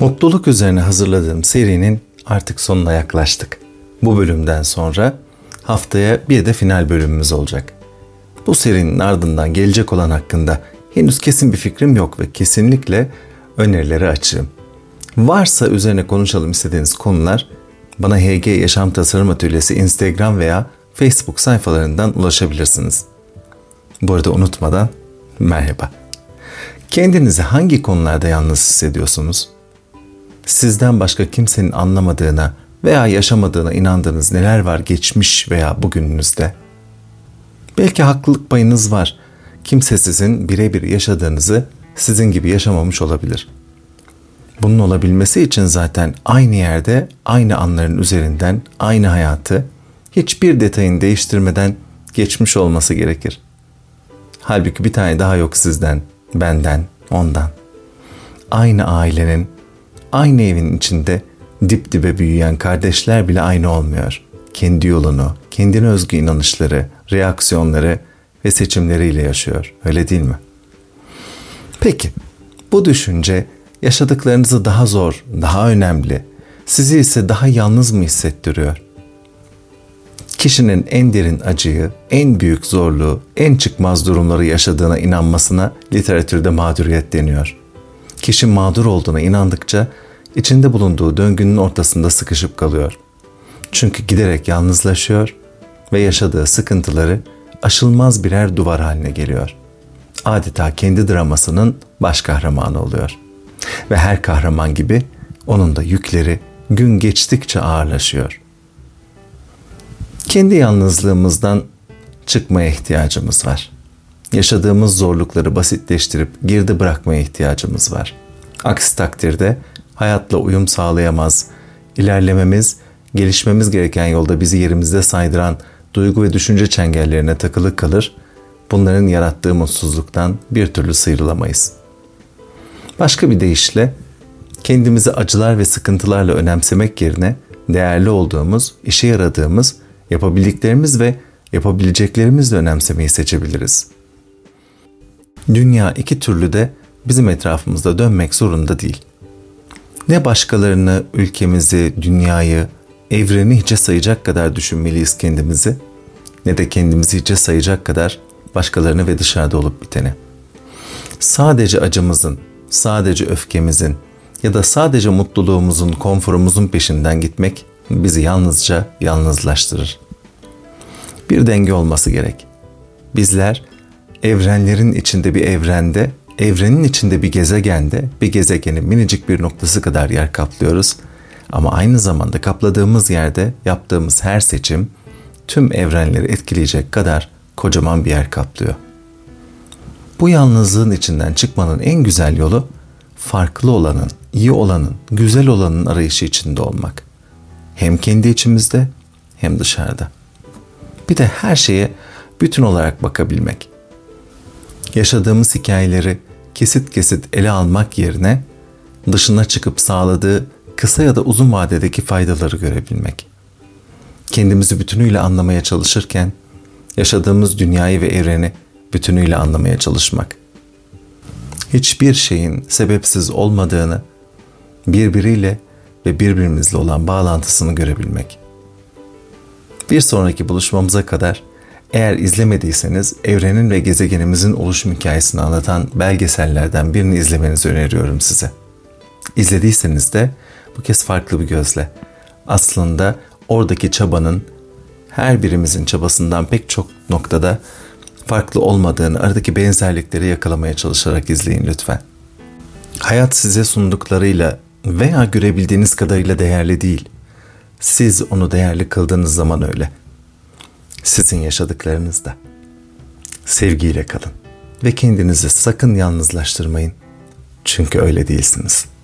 Mutluluk üzerine hazırladığım serinin artık sonuna yaklaştık. Bu bölümden sonra haftaya bir de final bölümümüz olacak. Bu serinin ardından gelecek olan hakkında henüz kesin bir fikrim yok ve kesinlikle önerileri açığım. Varsa üzerine konuşalım istediğiniz konular bana HG Yaşam Tasarım Atölyesi Instagram veya Facebook sayfalarından ulaşabilirsiniz. Bu arada unutmadan merhaba. Kendinizi hangi konularda yalnız hissediyorsunuz? Sizden başka kimsenin anlamadığına veya yaşamadığına inandığınız neler var geçmiş veya bugününüzde? Belki haklılık payınız var. Kimse sizin birebir yaşadığınızı sizin gibi yaşamamış olabilir. Bunun olabilmesi için zaten aynı yerde, aynı anların üzerinden aynı hayatı hiçbir detayını değiştirmeden geçmiş olması gerekir. Halbuki bir tane daha yok sizden, benden, ondan. Aynı ailenin, aynı evin içinde dip dibe büyüyen kardeşler bile aynı olmuyor. Kendi yolunu, kendine özgü inanışları, reaksiyonları ve seçimleriyle yaşıyor. Öyle değil mi? Peki, bu düşünce yaşadıklarınızı daha zor, daha önemli, sizi ise daha yalnız mı hissettiriyor? Kişinin en derin acıyı, en büyük zorluğu, en çıkmaz durumları yaşadığına inanmasına literatürde mağduriyet deniyor. Kişi mağdur olduğuna inandıkça içinde bulunduğu döngünün ortasında sıkışıp kalıyor. Çünkü giderek yalnızlaşıyor ve yaşadığı sıkıntıları aşılmaz birer duvar haline geliyor. Adeta kendi dramasının baş kahramanı oluyor. Ve her kahraman gibi onun da yükleri gün geçtikçe ağırlaşıyor. Kendi yalnızlığımızdan çıkmaya ihtiyacımız var. Yaşadığımız zorlukları basitleştirip geride bırakmaya ihtiyacımız var. Aksi takdirde hayatla uyum sağlayamaz, ilerlememiz, gelişmemiz gereken yolda bizi yerimizde saydıran duygu ve düşünce çengellerine takılı kalır, bunların yarattığı mutsuzluktan bir türlü sıyrılamayız. Başka bir deyişle kendimizi acılar ve sıkıntılarla önemsemek yerine değerli olduğumuz, işe yaradığımız, yapabildiklerimiz ve yapabileceklerimizle önemsemeyi seçebiliriz. Dünya iki türlü de bizim etrafımızda dönmek zorunda değil. Ne başkalarını, ülkemizi, dünyayı, evreni hiçe sayacak kadar düşünmeliyiz kendimizi ne de kendimizi hiçe sayacak kadar başkalarını ve dışarıda olup biteni. Sadece acımızın, sadece öfkemizin ya da sadece mutluluğumuzun, konforumuzun peşinden gitmek bizi yalnızca yalnızlaştırır. Bir denge olması gerek. Bizler evrenlerin içinde bir evrende, evrenin içinde bir gezegende, bir gezegenin minicik bir noktası kadar yer kaplıyoruz. Ama aynı zamanda kapladığımız yerde yaptığımız her seçim tüm evrenleri etkileyecek kadar kocaman bir yer kaplıyor. Bu yalnızlığın içinden çıkmanın en güzel yolu farklı olanın, iyi olanın, güzel olanın arayışı içinde olmak. Hem kendi içimizde hem dışarıda. Bir de her şeye bütün olarak bakabilmek. Yaşadığımız hikayeleri kesit kesit ele almak yerine dışına çıkıp sağladığı kısa ya da uzun vadedeki faydaları görebilmek. Kendimizi bütünüyle anlamaya çalışırken yaşadığımız dünyayı ve evreni bütünüyle anlamaya çalışmak. Hiçbir şeyin sebepsiz olmadığını, birbiriyle ve birbirimizle olan bağlantısını görebilmek. Bir sonraki buluşmamıza kadar eğer izlemediyseniz evrenin ve gezegenimizin oluşum hikayesini anlatan belgesellerden birini izlemenizi öneriyorum size. İzlediyseniz de bu kez farklı bir gözle. Aslında oradaki çabanın her birimizin çabasından pek çok noktada farklı olmadığını, aradaki benzerlikleri yakalamaya çalışarak izleyin lütfen. Hayat size sunduklarıyla veya görebildiğiniz kadarıyla değerli değil. Siz onu değerli kıldığınız zaman öyle. Sizin yaşadıklarınızda. Sevgiyle kalın ve kendinizi sakın yalnızlaştırmayın. Çünkü öyle değilsiniz.''